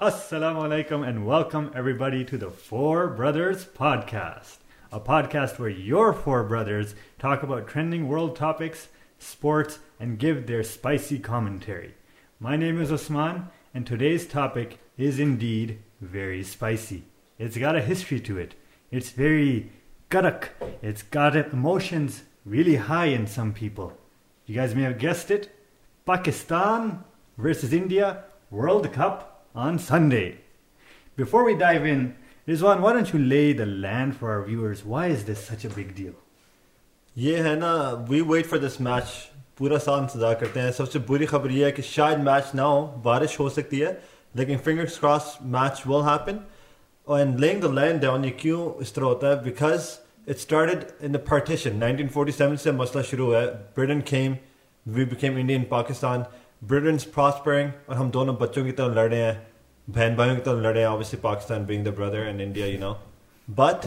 Assalamu alaikum and welcome everybody to the Four Brothers Podcast, a podcast where your four brothers talk about trending world topics, sports, and give their spicy commentary. My name is Osman, and today's topic is indeed very spicy. It's got a history to it. It's very karak. It's got emotions really high in some people. You guys may have guessed it. Pakistan versus India World Cup on Sunday. Before we dive in, Rizwan, why don't you lay the land for our viewers? Why is this such a big deal? ये है ना we wait for this match पूरा साल इंतजार करते हैं सबसे बुरी खबर ये है कि शायद मैच ना हो बारिश हो सकती है लेकिन fingers cross match will happen and laying the land down ये क्यों इस तरह होता है because it started in the partition 1947 से मसला शुरू हुआ है Britain came we became Indian Pakistan Britain prospering और हम दोनों बच्चों की तरह लड़ रहे हैं बहन भाइयों की तरह लड़ रहे हैं obviously Pakistan being the brother and India you know but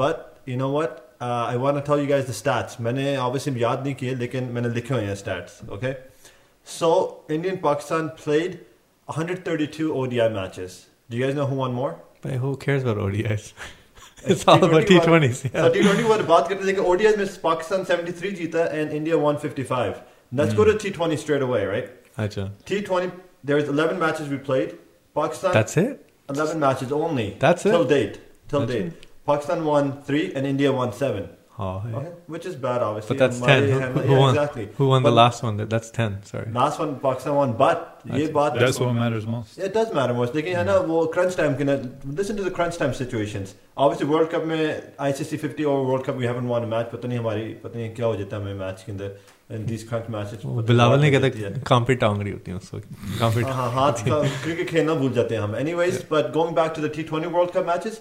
but you know what I want to tell you guys the stats मैंने ऑब्वियसली याद नहीं किए लेकिन मैंने लिखे हुए हैं stats okay so Indian Pakistan played 132 ODI matches. Do you guys know who won more? But who cares about ODIs? it's all about T20s. So Yeah. T20 वाले बात करते थे कि ODIs में पाकिस्तान 73 जीता and India 155. Let's go to T20 straight away, right? Acha. T20, there's 11 matches we played. Pakistan. That's it? 11 matches only. That's it? Till date. Till date. Pakistan won three and India won seven. Oh, yeah. okay. Which is bad, obviously. But that's 10. Who, who yeah, won, exactly. who won but the last one? That's 10, sorry. Last one, Pakistan won, but that's, that's, that's what matters most. It does matter most. Yeah. crunch time, listen to the crunch time situations. Obviously, World Cup, mein, ICC 50 over World Cup, we haven't won a match. but nahi, hamari, pata nahi kya match. Bilawal نے کہا کام پہ ٹانگڑی ہوتی ہیں اس وقت؟ ہاتھ کا cricket کھیلنا بھول جاتے ہیں ہم. Anyways but going back to the T twenty world cup matches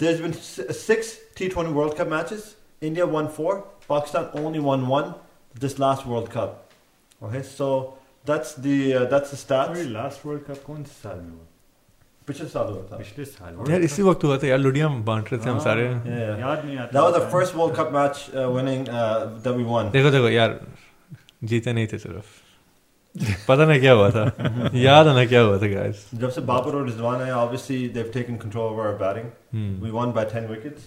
there is been six T twenty world cup matches India won four Pakistan only won one this last world cup okay so that's the that's the start last world cup کون سا سال میں ہوا پچھلے سال ہوا تھا۔ پچھلے سال۔ اسی وقت ہوا تھا یار لوڈیاں بانٹ رہے تھے ہم ہاں، سارے۔ یاد نہیں آتا that was the first world cup match uh, winning uh, that we won. دیکھو دیکھو یار جیتے نہیں تھے صرف۔ پتہ نہیں کیا ہوا تھا۔ یاد نہ کیا ہوا تھا گائز جب سے باپر اور رضوان آئے obviously they've taken control of our batting. we won by 10 wickets.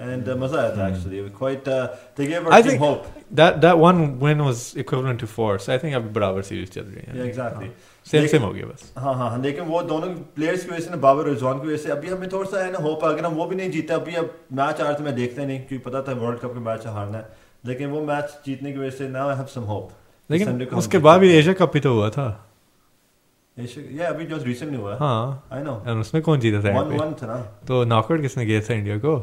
and uh, mزہ آیا تھا they gave our I team think hope. that that one win was equivalent to four so i think I've برابر series چل رہی yeah. Exactly. Same same ہو گیا بس ہاں ہاں لیکن وہ دونوں پلیئرز کی وجہ سے نا بابر رضوان کی وجہ سے ابھی ہمیں تھوڑا سا ہے نا ہوپ اگر ہم وہ بھی نہیں جیتا ابھی اب میچ آ رہا تھا میں دیکھتا نہیں کیونکہ پتا تھا ورلڈ کپ کے میچ ہارنا ہے لیکن وہ میچ جیتنے کی وجہ سے نا ہیو سم ہوپ لیکن اس کے بعد بھی ایشیا کپ بھی تو ہوا تھا یا ابھی جو ریسنٹ ہوا ہاں آئی نو اس میں کون جیتا تھا 1 1 تھا نا تو ناک آؤٹ کس نے تھا انڈیا کو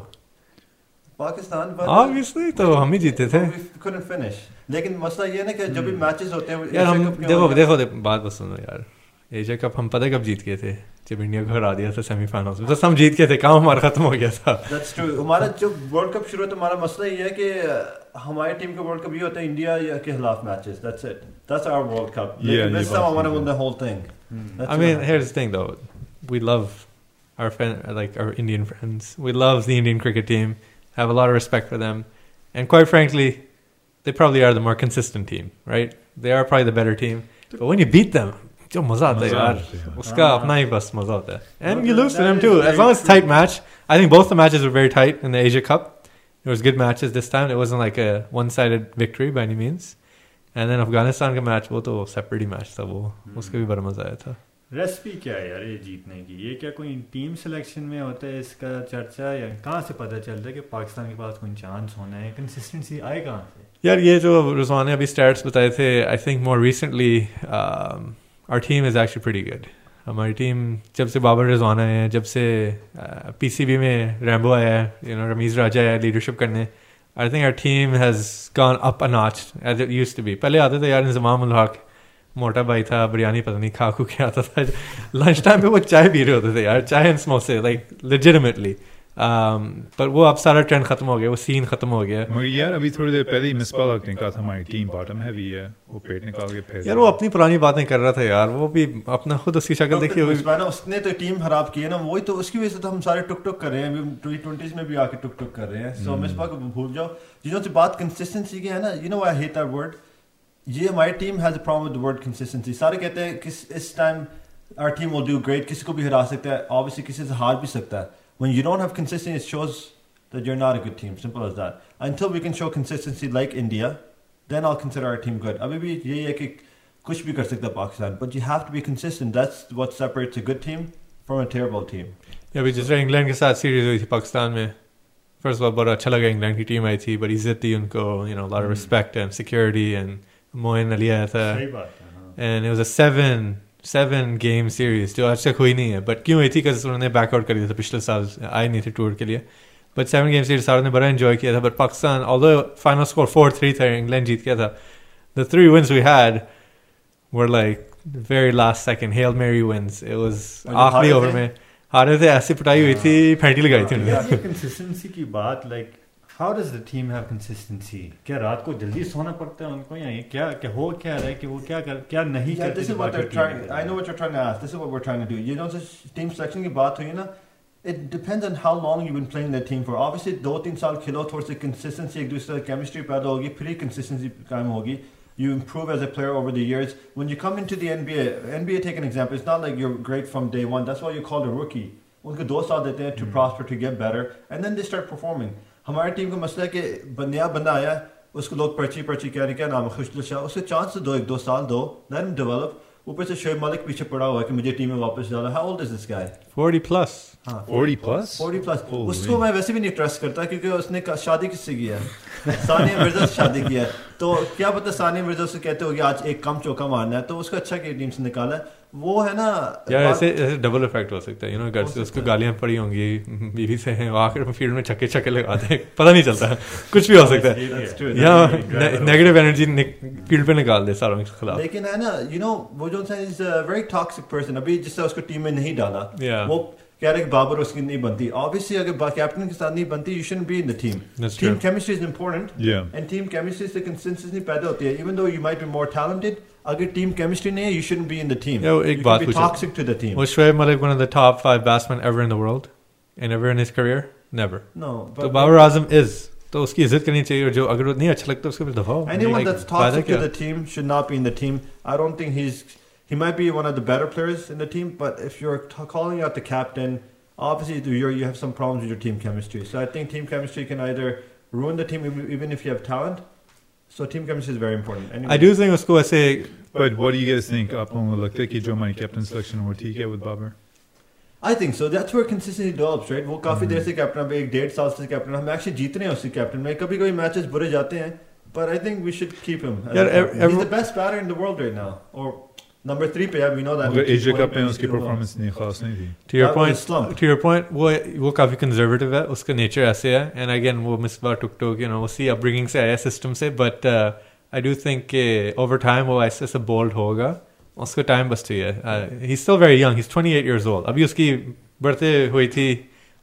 पाकिस्तान पर ऑब्वियसली तो हम ही जीते थे couldn't finish लेकिन मसला ये है ना कि जब भी मैचेस होते हैं Hmm. यार हम Asia Cup के देखो होते हैं- देखो देखो, बात बस सुनो यार एशिया कप हम पता है कब जीत गए थे जब इंडिया को हरा दिया था सेमीफाइनल्स में तो हम जीत गए थे काम हमारा खत्म हो गया था That's true. हमारा जब वर्ल्ड कप शुरू हुआ तो हमारा मसला ये है कि अ, हमारी टीम का वर्ल्ड कप ये होता है इंडिया के खिलाफ matches that's it that's our world cup Yeah, लेकिन ये this time I बात want to सही win the whole thing Hmm. That's I mean what- here's the thing though we love our friend like our Indian friends we love the Indian cricket team have a lot of respect for them and quite frankly they probably are the more consistent team right they are probably the better team but when you beat them जो मजा आता है मजा यार आता है, हाँ। उसका हाँ। अपना ही बस मजा होता है and But you lose to that them is too very as long as it's true. tight match I think both the matches were very tight in the Asia Cup it was good matches this time it wasn't like a one-sided victory by any means and then Afghanistan का match वो तो separate ही match था वो उसका भी बड़ा मजा आया था ریسپی کیا ہے یار یہ جیتنے کی یہ کیا کوئی ٹیم سلیکشن میں ہوتا ہے اس کا چرچا یا کہاں سے پتہ چلتا ہے کہ پاکستان کے پاس کوئی چانس ہونا ہے کنسسٹنسی آئے کہاں سے یار یہ جو رضوان نے ابھی اسٹیٹس بتائے تھے I think more recently our team is actually pretty good ہماری ٹیم جب سے بابر رضوان آئے ہیں جب سے پی سی بی میں ریمبو آیا ہے یو نو رمیز راجا آیا لیڈرشپ کرنے I think our team has gone up a notch as it used to be پہلے آتے تھے یار انضمام الحق موٹا بھائی تھا بریانی پتہ نہیں کھا کو کیا آتا تھا۔ لنچ ٹائم پہ وہ چائے پی رہے ہوتے تھے یار چائے اینڈ سموسے لائک لیجیٹمیٹلی um, پر وہ اب سارا ٹرینڈ ختم ہو گیا وہ سین ختم ہو گیا۔ یار ابھی تھوڑی دیر پہلے مسپال نے کہا تھا ہماری ٹیم باٹم ہیوی ہے وہ پیٹ نکال کے پھیر یار وہ اپنی پرانی باتیں کر رہا تھا یار وہ بھی اپنا خود اس کی شکل دیکھی ہوئی اس نے تو ٹیم خراب کی ہے نا وہی تو اس کی وجہ سے تو ہم سارے ٹک ٹک کر رہے ہیں۔ ٹی ٹوینٹیز میں بھی آ کے ٹک ٹک کر رہے ہیں۔ سو مسپا کو بھول جاؤ۔ جنہوں سے بات کنسسٹنسی کی ہے نا you know I hate our word ये हमारी team has a problem with the word consistency सारे कहते हैं कि इस time our team will do great किसी को भी हरा सकता है obviously किसी से हार भी सकता है when you don't have consistency it shows that you're not a good team simple as that until we can show consistency like India then I'll consider our team good अभी भी यही है कि कुछ भी कर सकता है Pakistan but you have to be consistent that's what separates a good team from a terrible team या अभी जिस तरह इंग्लैंड के साथ सीरीज हुई थी पाकिस्तान में फर्स्ट ऑफ बड़ा अच्छा लगा इंग्लैंड की टीम आई थी बड़ी इज्जत थी उनको you know lot of respect and security and Moeen Ali آیا تھا and was a seven seven game series جو آج تک ہوئی نہیں ہے بٹ کیوں ہوئی تھی کز انہوں نے بیک آؤٹ کر دیا تھا پچھلے سال آئے نہیں تھے ٹور کے لیے بٹ سیون گیم سیریز ساروں نے بڑا انجوائے کیا تھا بٹ پاکستان آل دو فائنل اسکور فور تھا انگلینڈ جیت گیا تھا the three once we had were like very last second hail Mary once was آخری اوور میں ہارے تھے ایسی پٹائی ہوئی تھی پھینٹی لگائی تھی انہوں نے کی بات like थी उन्होंने यार, ये कंसिस्टेंसी की बात like how does the team have consistency क्या रात को जल्दी सोना पड़ता है उनको या ये क्या क्या हो क्या रहा है कि वो क्या कर क्या नहीं Yeah, करते this is जो what बाकी they're टीम trying. करते I हैं? know what you're trying to ask. This is what we're trying to do. You know, this team selection की बात हुई है ना. It depends on how long you've been playing the team for. Obviously, दो तीन साल खेलो थोड़ी सी consistency एक दूसरे chemistry पैदा होगी फिर ही consistency कायम होगी. You improve as a player over the years. When you come into the NBA, NBA take an example. It's not like you're great from day one. That's why you call a rookie. उनको दो साल देते हैं to prosper to get better, and then they start performing. ہماری team کا مسئلہ ہے کہ نیا بندہ آیا ہے اس کو لوگ پرچی پرچی کہہ رہے کیا نام ہے خوشدل شاہ اسے چانس دو ایک دو سال دو لیٹ ڈیولپ اوپر سے شعیب ملک پیچھے پڑا ہوا ہے کہ مجھے ٹیم میں واپس جانا ہے۔ Old is this guy 40 plus. ہاں، 40 پلس؟ 40 پلس۔ oh, اس کو میں ویسے بھی نہیں ٹرسٹ کرتا کیونکہ اس نے شادی کس سے کیا ہے؟ ثانیہ مرزا سے شادی کیا ہے۔ تو کیا پتہ ثانیہ مرزا سے کہتے ہو کہ آج ایک کم چوکا مارنا ہے۔ تو اس کو اچھا کہ ٹیم سے نکالا ہے۔ وہ ہے نا یا ایسے ایسے ڈبل افیکٹ ہو سکتا ہے. یو نو گھر سے اس کو گالیاں پڑی ہوں گی بیوی سے ہیں وہ آخر میں فیلڈ میں چھکے چھکے لگا دیں۔ پتہ نہیں چلتا۔ کچھ بھی ہو سکتا ہے۔ یا نیگیٹو انرجی فیلڈ پہ نکال دے ساروں کے خلاف۔ لیکن ہے نا یو نو وہ جو ویری ٹاکسک پرسن ابھی جس طرح اس کو ٹیم میں نہیں ڈالا وہ टीम में नहीं डाला Yeah. वो कह रहे कि बाबर उसकी नहीं बनती ऑब्वियसली अगर कैप्टन के साथ नहीं बनती you should be in the team That's team true. Chemistry is important Yeah. And team chemistry से कंसिस्टेंसी पैदा होती है even though you might be more talented अगर टीम केमिस्ट्री नहीं है you should be in the team Yeah, वो एक बात पूछो। Toxic to the team Was Shoaib Malik one of the top five batsmen ever in the world? And ever in his career? Never. No तो Babar Azam is. तो उसकी इज्जत करनी चाहिए और जो अगर वो नहीं अच्छा लगता उसको फिर दफाओ Anyone Like, that's फायदा toxic to क्या? the team should not be in the team. I don't think he's. he might be one of the better players in the team, but if you're t- calling out the captain, obviously you you have some problems with your team chemistry. So I think team chemistry can either ruin the team even if you have talent. So team chemistry is very important. Anyway. I do think it's cool. I say, but what do you guys think? Aponga Lakteki, Joe Money captain selection, or TK with Babar? I think so that's where consistency develops right वो काफी देर से captain अब एक डेढ़ साल से captain हम actually जीत रहे हैं उसके कैप्टन में कभी कभी मैचेस बुरे जाते हैं पर I think we should keep him यार is the best batter in the world right now और the world right now, or number three पे we know that. मगर He keeps Asia winning, cup में he's उसकी doing well. Performance नहीं खास नहीं थी to your That was a point slump. to your point वो वो काफी कंजर्वेटिव है उसका नेचर ऐसे है एंड अगेन वो मिसबा टुक टुक यू नो उसी अपब्रिंगिंग से आया सिस्टम से बट आई डू थिंक के ओवर टाइम वो ऐसे ऐसे बोल्ड होगा उसको टाइम बस चाहिए he still very young he is 28 years old अभी उसकी बर्थडे हुई थी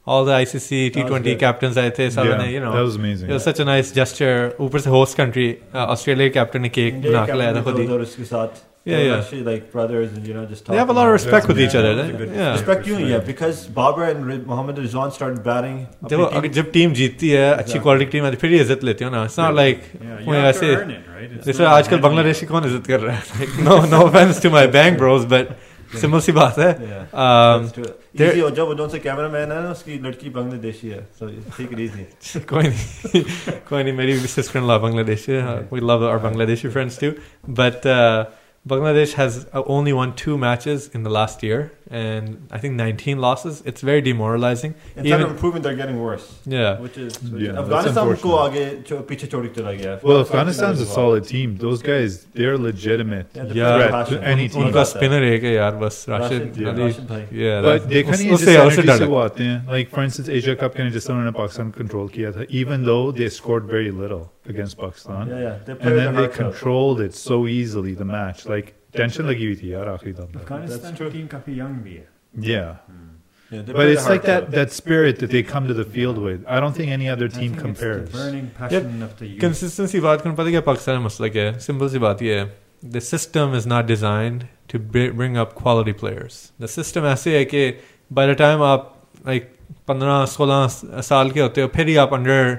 all the ICC T was twenty good. Captain आए थे सब Yeah, ने you know that was amazing. It was such a nice gesture. ऊपर से host country, ऑस्ट्रेलिया के कैप्टन ने केक India बना के लाया था captain खुद ही. Vidal उसके साथ. Yeah, They were yeah. Actually, like brothers, and you know, just They have a talking lot of about- respect with each Yeah, other. that was a eh? good Yeah. Respect you, yeah, because Babar and Ri- Mohammed Rizwan started batting. अपनी देखो team- अगर जब team जीतती है अच्छी Exactly. Quality team आती है, फिर ही इज्जत लेती हो ना it's not like Yeah, you कोई have to ऐसे earn it, right? It's जैसे not आजकल handmade. बांग्लादेशी कौन इज्जत कर रहा है no no offence to my bank bros but simple सी बात है Yeah. Um, That's true. there- Easy हो जब उधर से कैमरामैन है ना उसकी लड़की बांग्लादेशी है so take it easy कोई नहीं कोई नहीं मेरी सिस्टर इन लॉ बांग्लादेशी है we love our Bangladeshi friends to but Bangladesh has uh, only won two matches in the last year, and I think 19 losses. It's very demoralizing. instead Even- of improving they're getting worse Yeah, which is Yeah, that's Afghanistan को unfortunate. आगे छो- पीछे छोड़ के चला गया Well, Afghanistan's a solid team. Those guys, they're legitimate Yeah, the Yeah. player threat passion. to any उन- team. उनका बात है। स्पिनर एक है यार बस Rashid Rashid, yeah, Ali Rashid भाई. yeah But that- they उस- kind of उससे जिस उससे energy डर से लगता वो आते हैं like for instance Asia Cup के लिए जिस तरह उन्होंने पाकिस्तान कंट्रोल किया था even though they scored very little against Pakistan yeah yeah they play and with then their they hearts out. controlled it so easily the match like tension लगी हुई थी यार आखिरी दम तक अफगानिस्तान That's की true. टीम काफी यंग भी है yeah Yeah, they play but their it's like hearts that out. that spirit that they come to the field with I don't think any other I team think it's the compares burning passion of the youth. Consistency बात करना पता है क्या पाकिस्तान में मसला क्या है simple सी बात ये है the system is not designed to bring up quality players the system ऐसे है कि बाय द टाइम आप लाइक पंद्रह सोलह साल के होते हो फिर ही आप अंडर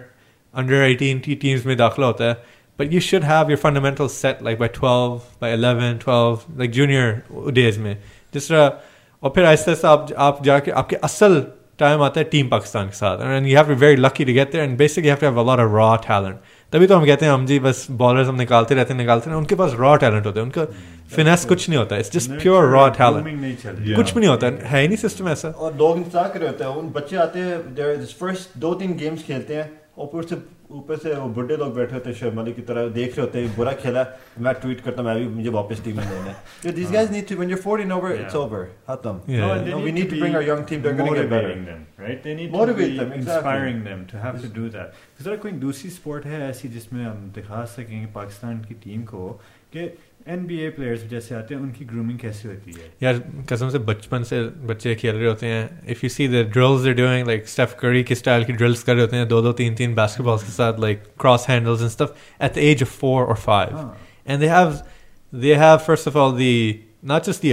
انڈر ایٹین کی ٹیمز میں داخلہ ہوتا ہے. But you should have your fundamental set like by twelve by eleven twelve like junior days میں. جس طرح اور پھر آہستہ آہستہ آپ آپ جا کے آپ کے اصل ٹائم آتا ہے ٹیم پاکستان کے ساتھ. And you have very lucky to get and basic you have to raw talent تبھی تو ہم کہتے ہیں ہم جی بس بالرز ہم نکالتے رہتے ہیں نکالتے رہتے ہیں ان کے پاس را ٹیلنٹ ہوتا ہے ان کا فنیس کچھ نہیں ہوتا ہے جسٹ پیور را ٹیلنٹ کچھ بھی نہیں ہوتا ہے ہی نہیں سسٹم ایسا. اور لوگ انتظار کر رہے ہوتے ہیں ان بچے آتے ہیں فرسٹ دو تین گیمس کھیلتے ہیں तीन गेम्स खेलते हैं ऊपर से ऊपर से वो बुढ़े लोग बैठे होते हैं शर्मा अली की तरह देख रहे होते हैं बुरा खेला मैं ट्वीट करता हूं, मैं भी मुझे वापस टीम में लेना है these guys need to when you're 40 and over it's Yeah. over खत्म Yeah. No, and they No, we need to be bring our young team. They're gonna get better. motivating them, right? They need Motivate to be them, exactly. inspiring them to have to do that. Is there कोई दूसरी sport है ऐसी जिसमें हम दिखा सकेंगे पाकिस्तान की team को कि NBA प्लेयर्स जैसे आते हैं उनकी ग्रूमिंग कैसे होती है यार कसम से बचपन से बच्चे खेल रहे होते हैं if you see the drills they doing like Steph करी के स्टाइल की ड्रिल्स कर रहे होते हैं दो दो तीन तीन बास्केटबॉल्स के साथ like cross handles and stuff at the age of four और फाइव हाँ. and they have they have first of all the not just the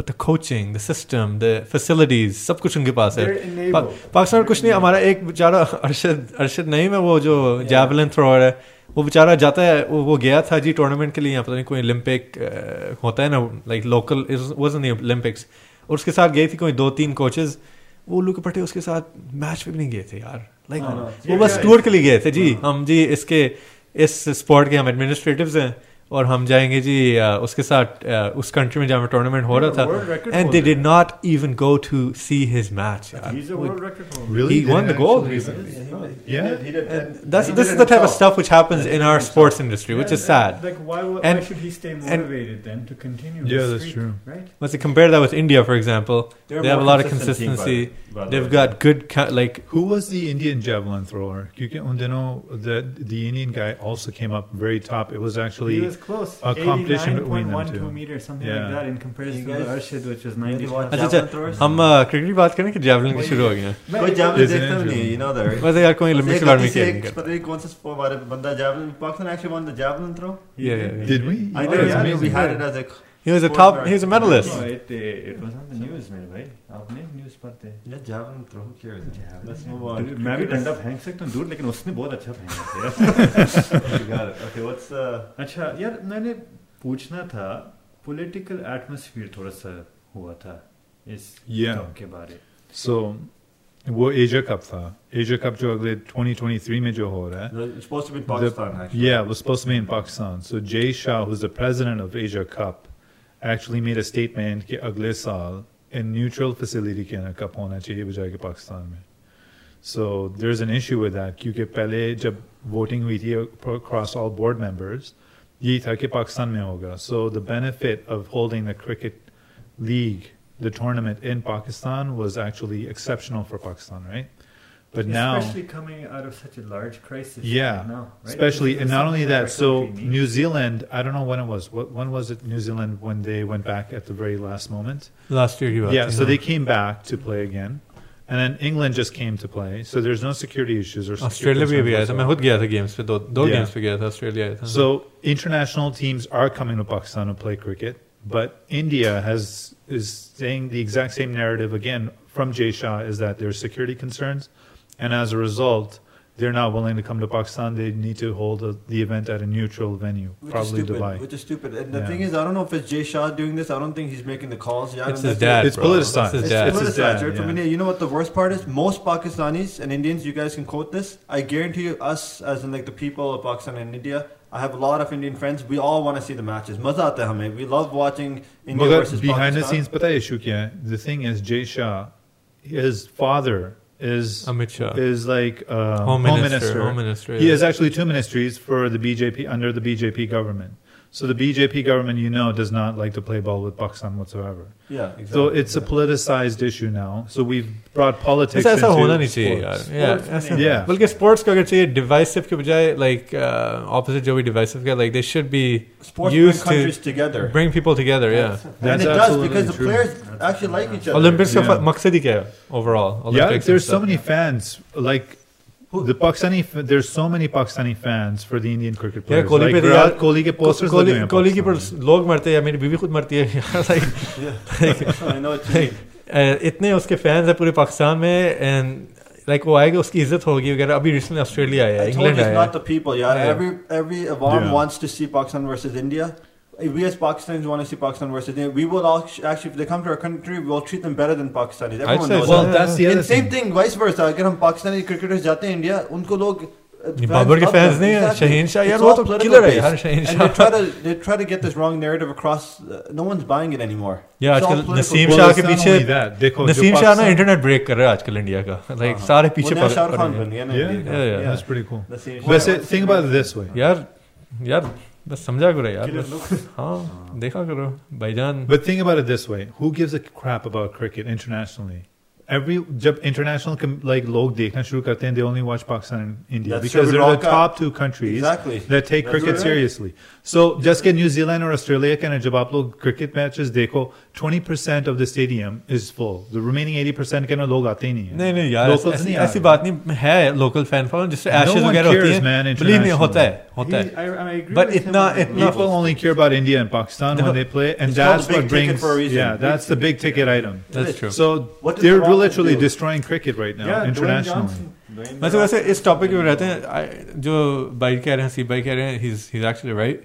but the coaching the system the facilities سب کچھ ان کے پاس ہے. پاکستان کچھ نہیں ہمارا ایک بیچارہ ارشد ارشد نعیم ہے وہ جو جیولن تھروور ہے وہ بےچارا جاتا ہے وہ گیا تھا جی ٹورنامنٹ کے لیے یہاں پتہ نہیں کوئی اولمپک ہوتا ہے نا لائک لوکل واز اولمپکس اور اس کے ساتھ گئی تھی کوئی دو تین کوچز وہ لوک پٹے اس کے ساتھ میچ پہ بھی نہیں گئے تھے یار لائک وہ بس ٹور کے لیے گئے تھے جی ہم جی اس کے اس اسپورٹ کے ہم ایڈمنسٹریٹوز ہیں इसके इस स्पोर्ट के हम एडमिनिस्ट्रेटिव्स हैं और हम जाएंगे जी अ, उसके साथ अ, उस कंट्री में जहाँ टूर्नामेंट हो रहा World था record and they holder. Did not even go to see his match He's a world record holder. Really? He Did won it the gold actually? recently. Yeah, he Yeah. did- he did- and That's he this did is it the type of himself. stuff which happens in our sports industry, which is Yeah, sad. Like, why, wo- And- why should he stay and- motivated then to continue? Yeah, his that's streak, true. Right? Let's say compare that with India, for example. They're They have a more lot of consistent team, by consistency. the- by the They've way. got good co- like Who was the Indian javelin thrower? क्योंकि उन दिनों the the Indian guy also came up very top. It was actually he was close. a competition between them 89.12 two. meters, something Yeah. like that, in comparison You to guys- Arshid, which was Yeah, 90. they watch अच्छा javelin अच्छा throwers? हम cricket की बात करें कि javelin की शुरू हो गई है कोई javelin Is it देखता भी नहीं है, interesting? you know that, right? वैसे यार कोई बस ओलंपिक्स एक के बारे में गलती से खेल एक नहीं करता पता नहीं कौन सा sport वाले बंदा javelin Pakistan actually won the javelin throw. He Yeah, did. yeah, Did we? I Oh, know, that's yeah, amazing. we had it as a He was a Sport top guard. he was a medalist No, it, it was on the news में भाई आपने news पढ़ते yeah, javelin throw. Who cares? Let's move तो on. मैं भी डंडा फेंक सकता हूँ दूर लेकिन उसने बहुत अच्छा फेंका था You got it. Okay, what's uh, अच्छा यार मैंने पूछना था पॉलिटिकल एटमॉस्फेयर थोड़ा सा हुआ था इस Yeah. कप के बारे So वो एशिया कप था एशिया कप जो अगले 2023 में जो हो रहा है no, it's supposed to be in The- Pakistan actually. yeah, it was supposed to be in Pakistan. So Jay Shah, who's the president of Asia Cup, actually made a statement कि अगले साल in neutral facility के अंदर cup होना चाहिए बजाय के पाकिस्तान में. So there's an issue with that क्योंकि पहले जब voting हुई थी across all board members, यही था कि पाकिस्तान में होगा. So the benefit of holding the cricket league, the tournament in Pakistan was actually exceptional for Pakistan, right? But now especially coming out of such a large crisis Yeah, right now, right? especially This and is not only something our that so country needs. new zealand i don't know when it was what when was it new zealand when they went back at the very last moment last year की बात yeah थी, so हाँ. they came back to play again and then england just came to play so there's no security issues or Australia भी अभी आया था मैं खुद whatsoever. गया था गेम्स पे दो दो Yeah. गेम्स पे गया था ऑस्ट्रेलिया आया था so international teams are coming to pakistan to play cricket but india has is saying the exact same narrative again from jay shah is that there's security concerns and as a result they're not willing to come to Pakistan. They need to hold a, the event at a neutral venue, Which probably is stupid, Dubai. Which is stupid. And the Yeah. thing is, I don't know if it's Jay Shah doing this. I don't think he's making the calls. Yeah, it's his that's it. dad It's bro. politicized. It's his dad It's his politicized, dad, right? From. India. You know what the worst part is? Most Pakistanis and Indians, you guys can quote this. I guarantee you, us as in like the people of Pakistan and India, I have a lot of Indian friends. We all want to see the matches. Maza aata hai hame. We love watching India Magar versus behind the scenes, pata hai issue kya hai? The thing is, Jay Shah, his father is Amit Shah is like uh, home minister home minister He yeah. has actually two ministries for the BJP under the BJP government. So the BJP government, you know, does not like to play ball with Pakistan whatsoever. Yeah, exactly. So it's a Yeah. politicized issue now. So we've brought politics. ऐसा ऐसा into होना नहीं चाहिए sports. यार Yeah, Sports ऐसा- में Yeah. बल्कि sports को अगर चाहिए डिवाइसिव के बजाय लाइक ऑपोजिट जो भी डिवाइसिव का like they should be Sports bring used to countries together. bring people together yeah and That's it does absolutely because the true. players actually like each other. Olympics का Yeah. फ- मकसद ही क्या है overall Yeah, there's so many fans. Like the Pakistani, there's so many Pakistani fans for the Indian cricket यार players. Kohli like पे तो Virat यार Kohli के posters कोहली लगे हुए हैं कोहली के पर Pakistan लोग मरते हैं या मेरी बीवी खुद मरती है यार like I know what you mean. uh, इतने उसके फैंस हैं पूरे पाकिस्तान में एंड लाइक वो आएगा उसकी इज्जत होगी वगैरह अभी रिसेंटली ऑस्ट्रेलिया आया I told you England it's आया not the people. Yeah, Yeah. every every Awam Yeah. wants to see Pakistan versus India. we as Pakistanis want to see Pakistan versus India. We will all actually, if they come to our country, we will treat them better than Pakistanis. Everyone say knows so. Well, that. that's the other And same thing. thing, vice versa. अगर हम Pakistani cricketers जाते हैं India, उनको लोग uh, ये fans Babar के love fans them. नहीं है, Exactly. शहीन शाह, यार It's वो all तो political killer है based. यार, Shaheen And Shah. they try to they try to get this wrong narrative across. Uh, no one's buying it anymore. Yeah, It's all आजकल political Naseem based. Shah Well, के it's not पीछे only that. देखो, जो नसीम शाह ना Pakistan- internet break कर रहा है आजकल इंडिया का लाइक हाँ। सारे वो पीछे नया पड़ शाहरुख खान पड़ बन गए गया ना Yeah, इंडिया का। yeah, yeah. That's pretty cool. Naseem But say, Shah- think about it this way. यार यार बस समझा करो यार Killer बस looks. हाँ देखा करो भाईजान But think about it this way: Who gives a crap about cricket internationally? Every जब international com- like लोग देखना शुरू करते हैं, they only watch Pakistan and India That's because true, they're we the rock up. top two countries Exactly. that take That's cricket right. seriously. So just get New Zealand or Australia के ना जब आप लोग cricket matches देखो, 20% of the stadium is full. The remaining 80% के ना लोग आते ही नहीं हैं. नहीं नहीं यार Locals ऐसी, नहीं आ ऐसी रहे. बात नहीं है लोकल फैन फॉलोइंग जिससे No एशेज one वगैरह होती cares, man, है बिलीव मी होता है internationally. होता He- है I, I agree But with him इतना- on that. इतना- People only care about India and Pakistan No. when they play, and It's called that's the big what ticket brings. for a reason. Yeah, Big that's the big ticket item. that's true So What does they're the Rockets literally do? destroying cricket right now Yeah, Dwayne internationally. Johnson. Dwayne वैसे वैसे Johnson. इस topic पे रहते हैं I- जो भाई कह रहे हैं सी भाई कह रहे हैं he's he's actually right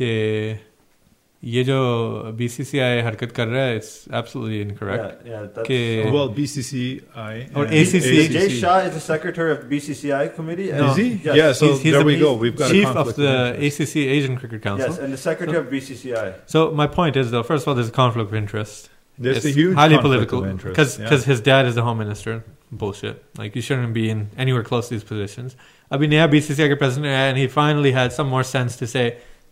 कि ये जो बीसीसीआई हरकत कर रहा है it's absolutely incorrect Yeah, yeah. That's, कि Well, BCCI Or and ACC. Jay Shah is the secretary of BCCI committee. and- Is he? Yes. Yeah. So He's- he's there the- we go. We've got a chief of conflict the interest. ACC Asian Cricket Council Yes, and the secretary of BCCI. so my point is though first of all there's a conflict of interest There's it's a huge highly conflict political of interest. because yeah. his dad is the home minister. Bullshit. Like you shouldn't be in anywhere close to these positions. Abhi naya BCCI के president है, and he finally had some more sense to say,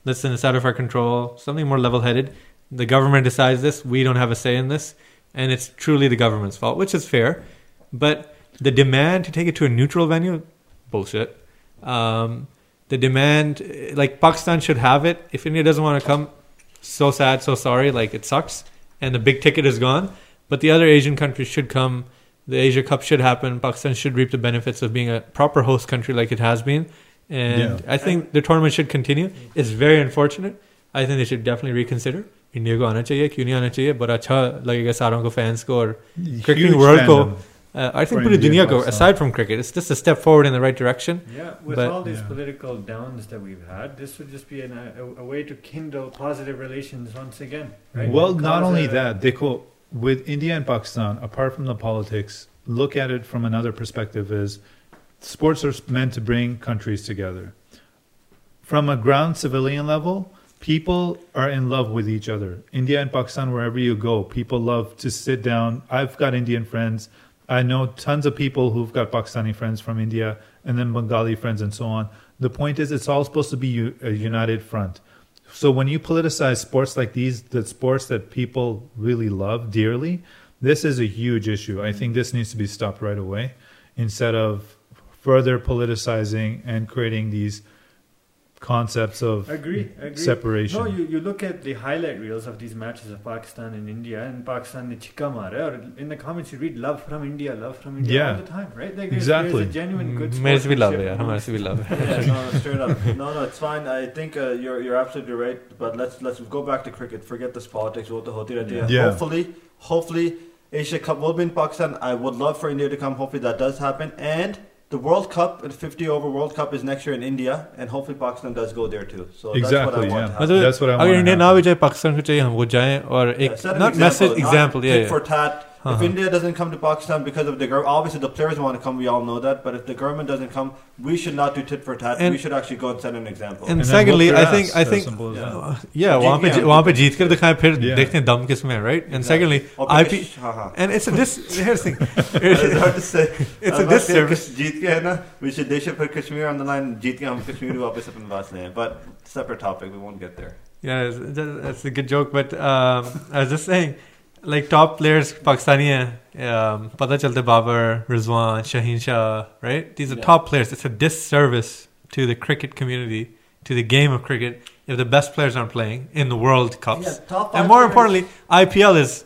listen, it's out of our control. Something more level-headed. The government decides this. We don't have a say in this, and it's truly the government's fault, which is fair. But the demand to take it to a neutral venue, bullshit. Um, the demand, like Pakistan should have it. If India doesn't want to come, so sad, so sorry. Like it sucks, and the big ticket is gone. But the other Asian countries should come. The Asia Cup should happen. Pakistan should reap the benefits of being a proper host country like it has been And Yeah. I think the tournament should continue. It's very unfortunate. I think they should definitely reconsider. India को आना चाहिए क्यों नहीं आना चाहिए बड़ा अच्छा लगेगा सारों को फैंस को और cricketing Huge world को fandom. आई थिंक For पूरी India दुनिया and को Pakistan. aside from cricket it's just a step forward in the right direction Yeah, with But- all these Yeah. political downs that we've had, this would just be an, a, a way to kindle positive relations once again. Right? Well, not Cause only a- that, Dekho, with India and Pakistan, apart from the politics, look at it from another perspective is sports are meant to bring countries together. From a ground civilian level, people are in love with each other. India and Pakistan, wherever you go, people love to sit down. I've got Indian friends. I know tons of people who've got Pakistani friends from India and then Bengali friends and so on. The point is, it's all supposed to be a united front. So when you politicize sports like these, the sports that people really love dearly, this is a huge issue. I think this needs to be stopped right away instead of further politicizing and creating these concepts of agree, agree. separation. No, you, you look at the highlight reels of these matches of Pakistan and India, and Pakistan ne chikamar, or in the comments you read love from India, love from India yeah. all the time, right? Like there's, exactly. There's a genuine good Meres bhi love, yeah. Hamares love. yeah, no, no. No, no, it's fine. I think uh, you're, you're absolutely right, but let's let's go back to cricket. Forget this politics. Wo the hoti rehti. Yeah. Hopefully, hopefully, Asia Cup will be in Pakistan. I would love for India to come. Hopefully that does happen. And the World Cup, the 50 over World Cup, is next year in India, and hopefully Pakistan does go there too. So Exactly, that's what I want yeah. to happen. मतलब That's what I अगर wanna India ना happen. भी जाए पाकिस्तान को चाहिए हम वो जाएं और Yeah, एक set an not message example not yeah, tit yeah. for tat. If Uh-huh. India doesn't come to Pakistan because of the government, obviously the players want to come. We all know that. But if the government doesn't come, we should not do tit for tat. And- we should actually go and set an example. And And then secondly, whoop their I think ass, I as think simple as Yeah. that. uh, yeah जीत वहाँ पे गए हम। वहाँ पे जीत कर दिखाएं फिर Yeah. देखते हैं दम किस में है right and Exactly. secondly Or IP because- हाँ, हाँ. and it's a dis here's the thing It's hard to say. it's a I'm not saying disservice कि जीत के है ना we should they should put Kashmir on the line जीत के हम कश्मीर वापस अपने पास ले आए but separate topic we won't get there yeah it's- that- that's a good joke but um, I was just saying like top players Pakistani हैं um, पता चलते Babar Rizwan Shaheen Shah right these are Yeah. top players it's a disservice to the cricket community to the game of cricket if the best players aren't playing in the World Cups Yeah, top and five more players. importantly IPL is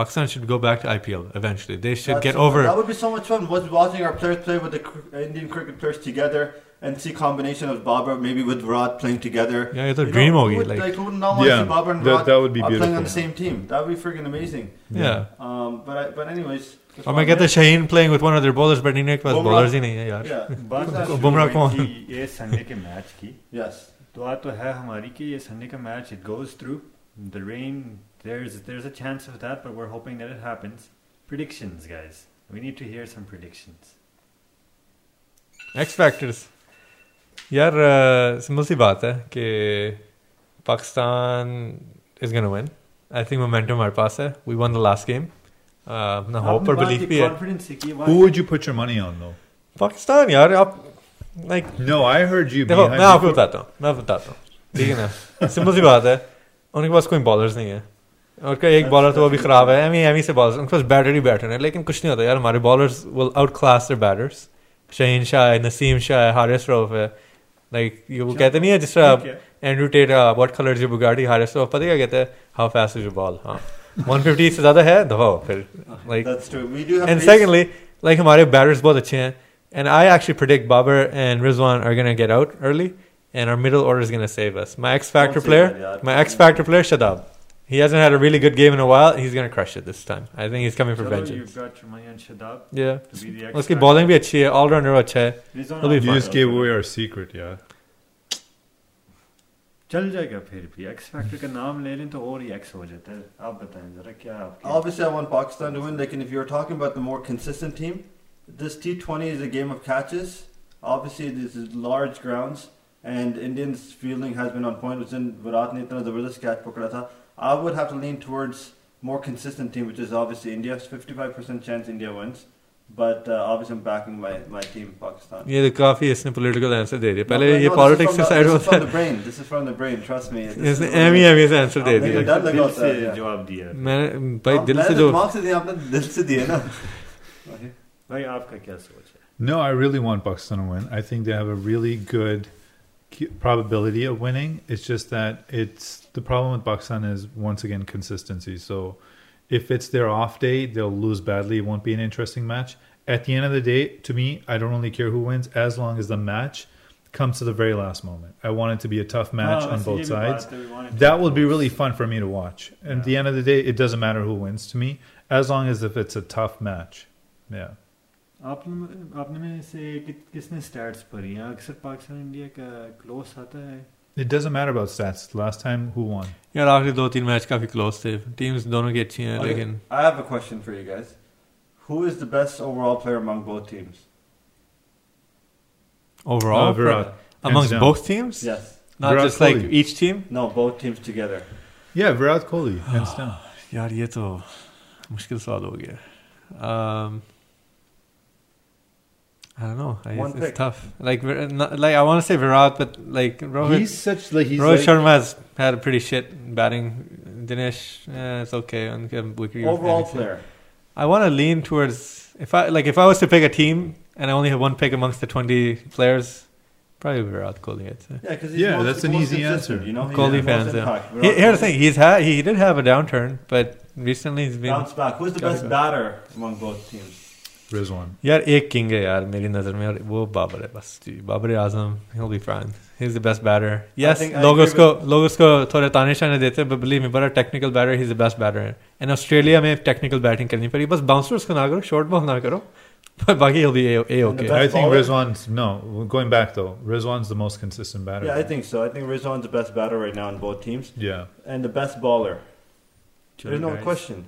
Pakistan should go back to IPL eventually they should That's- get over that would be so much fun was watching our players play with the cr- Indian cricket players together and see combination of Babar maybe with Rod playing together. Yeah, it's a you dream know, would, like, like, would not want yeah, to see Babar and Rod that, that would be beautiful. playing on the same team? That would be freaking amazing. Yeah. Um, but I, but anyways. और मैं कहता the playing playing with one of their but but पास bowlers ही नहीं है यार बुमराह कौन ये संडे के मैच की यस दुआ तो है हमारी कि ये संडे का match it goes through the rain there's there's a chance of that but we're hoping that it happens predictions guys we need to hear some predictions x factors یار simple سی بات ہے کہ Pakistan is gonna win I think momentum ہمارے پاس ہے. We won the last game اپنا hope پر بلیف بھی ہے. پاکستان یار آپ لائک میں آپ کو بتاتا ہوں میں بتاتا ہوں۔ ٹھیک ہے نا؟ سمپل سی بات ہے ان کے پاس کوئی بالرس نہیں ہے۔ اور کا ایک بالر تو وہ بھی خراب ہے ایم ایم ای سے بالر ان کے پاس بیٹر ہی بیٹر ہیں لیکن کچھ نہیں ہوتا یار ہمارے bowlers will outclass batters Shaheen Shah ہے نسیم شاہ ہے حارث روف ہے۔ Will out class there batters Shaheen Shah है नसीम शाह है हारिस रऊफ है लाइक ये वो कहते नहीं है जिस तरह Andrew Tate what colour is your Bugatti Haris Rauf पता है क्या कहते हैं how fast is your ball हाँ 150 से ज्यादा है दबाओ फिर like That's true. We do have. And pace. secondly, like हमारे batters बहुत अच्छे हैं and I actually predict Babar and Rizwan are gonna get out early and our middle order is gonna save us. My X factor Don't say player, that, yeah. my X factor player, Shadab. He hasn't had a really good game in a while. He's gonna crush it this time. I think he's coming for Chalo, vengeance. you've got your money on Shadab Yeah. to be the X उसकी factor. bowling भी अच्छी है, all rounder अच्छा है. Rizwan He'll be also You fine. just gave away our secret, yeah. चल जाएगा फिर भी एक्स फैक्टर का नाम ले लें तो और ही एक्स हो जाता है आप बताएं जरा क्या आपके Obviously, I want Pakistan to win. Like, and if you're talking about the more consistent team, this T20 is a game of catches. Obviously, this is large grounds, and Indians' fielding has been on point. Was in Virat ne itna zabardast catch pakda tha. I would have to lean towards more consistent team, which is obviously India. 55% chance India wins, but uh, obviously I'm backing my, my team, Pakistan. ये तो काफी इसने political answer दे दिया. पहले No, ये no, politics this से is side from the- This is होता from the है. brain. This is from the brain. Trust me. This इसने is- एमी एमी से आंसर दे आपने दिया. डर लगा दिल होता है, से yeah. जवाब दिया मैं भाई हाँ, दिल मैंने से जो दिमाग से दिया आपने दिल से दिए ना भाई आपका क्या सोच है No, I really want Pakistan to win. I think they have a really good ki- probability of winning. It's just that it's the problem with Baksan is once again consistency. So if it's their off day, they'll lose badly. It won't be an interesting match. At the end of the day, to me, I don't really care who wins as long as the match comes to the very last moment. I want it to be a tough match no, on both sides. That, will would be really fun for me to watch. And yeah. at the end of the day, it doesn't matter who wins to me as long as if it's a tough match. Yeah. आपने आपने में से कि, किसने stats पढ़ी हैं अक्सर Pakistan India का क्लोज आता है It doesn't matter about stats. Last time, who won? यार आखिरी दो तीन मैच काफी क्लोज थे. टीम्स दोनों की अच्छी हैं Okay, लेकिन I have a question for you guys. Who is the best overall player among both teams? overall Uh, Virat. amongst down. both teams, Yes. not Virat just like Kohli. each team. No, both teams together. Yeah, Virat Kohli, hands down. यार ये तो मुश्किल सवाल हो गया. Um, I don't know. I, One it's, pick. tough. Like not, like I want to say Virat, but like Rohit. He's such like he's Rohit like, Sharma's had a pretty shit batting. Dinesh, eh, it's okay. Overall player, I want to lean towards if I like if I was to pick a team and I only have one pick amongst the twenty players. Probably Virat Kohli. Yeah, because yeah, most, that's an easy answer. You know, Kohli fans. Yeah. He, here's the thing: he's had he did have a downturn, but recently he's been bounced back. Who's the best batter among both teams? Rizwan. यार एक king है यार मेरी नजर में और वो बाबर है बस जी Babar Azam he'll be fine he's the best batter yes think I लोग agree उसको लोग उसको थोड़े ताने शाने देते हैं but believe me बड़ा technical batter he's the best batter and Australia में technical batting करनी पड़ी बस बाउंसर्स को ना करो short ball ना करो but बाकी he'll be a, a And the okay best I think bowler? Rizwan's no. Going back though, Rizwan's the most consistent batter. Yeah, I think so. I think Rizwan's the best batter right now on both teams. Yeah. And the best bowler. चलो There's no guys, question.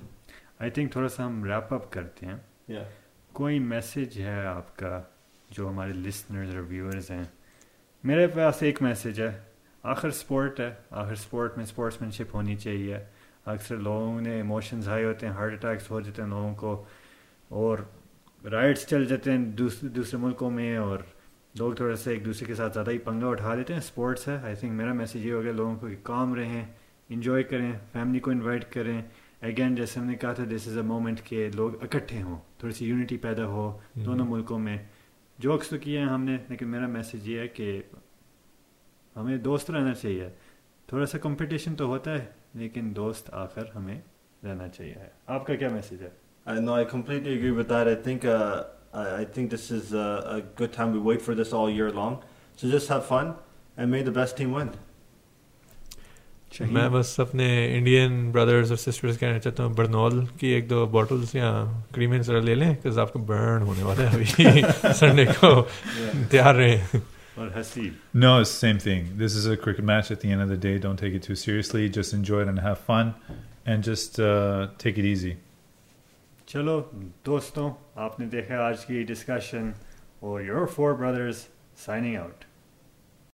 I think थोड़ा सा हम wrap up करते हैं Yeah. کوئی message ہے آپ کا جو ہمارے لسنرز اور ویورز ہیں؟ میرے پاس ایک میسج ہے۔ آخر سپورٹ ہے۔ آخر سپورٹ میں سپورٹس مین شپ ہونی چاہیے۔ اکثر لوگوں نے ایموشنز ہائی ہوتے ہیں ہارٹ اٹیکس ہو جاتے ہیں لوگوں کو، اور رائڈس چل جاتے ہیں دوسرے دوسرے ملکوں میں، اور لوگ تھوڑا سا ایک دوسرے کے ساتھ زیادہ ہی پنگا اٹھا لیتے ہیں۔ اسپورٹس ہے۔ آئی تھنک میرا میسیج یہ ہو گیا لوگوں کو کہ کام رہیں انجوائے کریں فیملی کو انوائٹ کریں۔ اگین جیسے ہم نے کہا تھا دس از اے مومنٹ کہ لوگ اکٹھے ہوں تھوڑی سی یونٹی پیدا ہو دونوں ملکوں میں۔ جوکس تو کیے ہیں ہم نے لیکن میرا میسج یہ ہے کہ ہمیں دوست رہنا چاہیے۔ تھوڑا سا کمپٹیشن تو ہوتا ہے لیکن دوست آ کر ہمیں رہنا چاہیے آپ کا کیا میسج ہے؟ Good time we wait for this all year long so just have fun and may the best team win मैं बस अपने इंडियन ब्रदर्स और सिस्टर्स कहना चाहता हूँ बर्नॉल की एक दो बॉटल्स या क्रीमेंस ले लें बिकॉज आपको बर्न होने वाला है अभी संडे को तैयार रहे और Haseeb No, it's the same thing. This is a cricket match at the end of the day. Don't take it too seriously. Just enjoy it and have fun. And just uh, take it easy. चलो दोस्तों आपने देखा आज की discussion और your four brothers signing out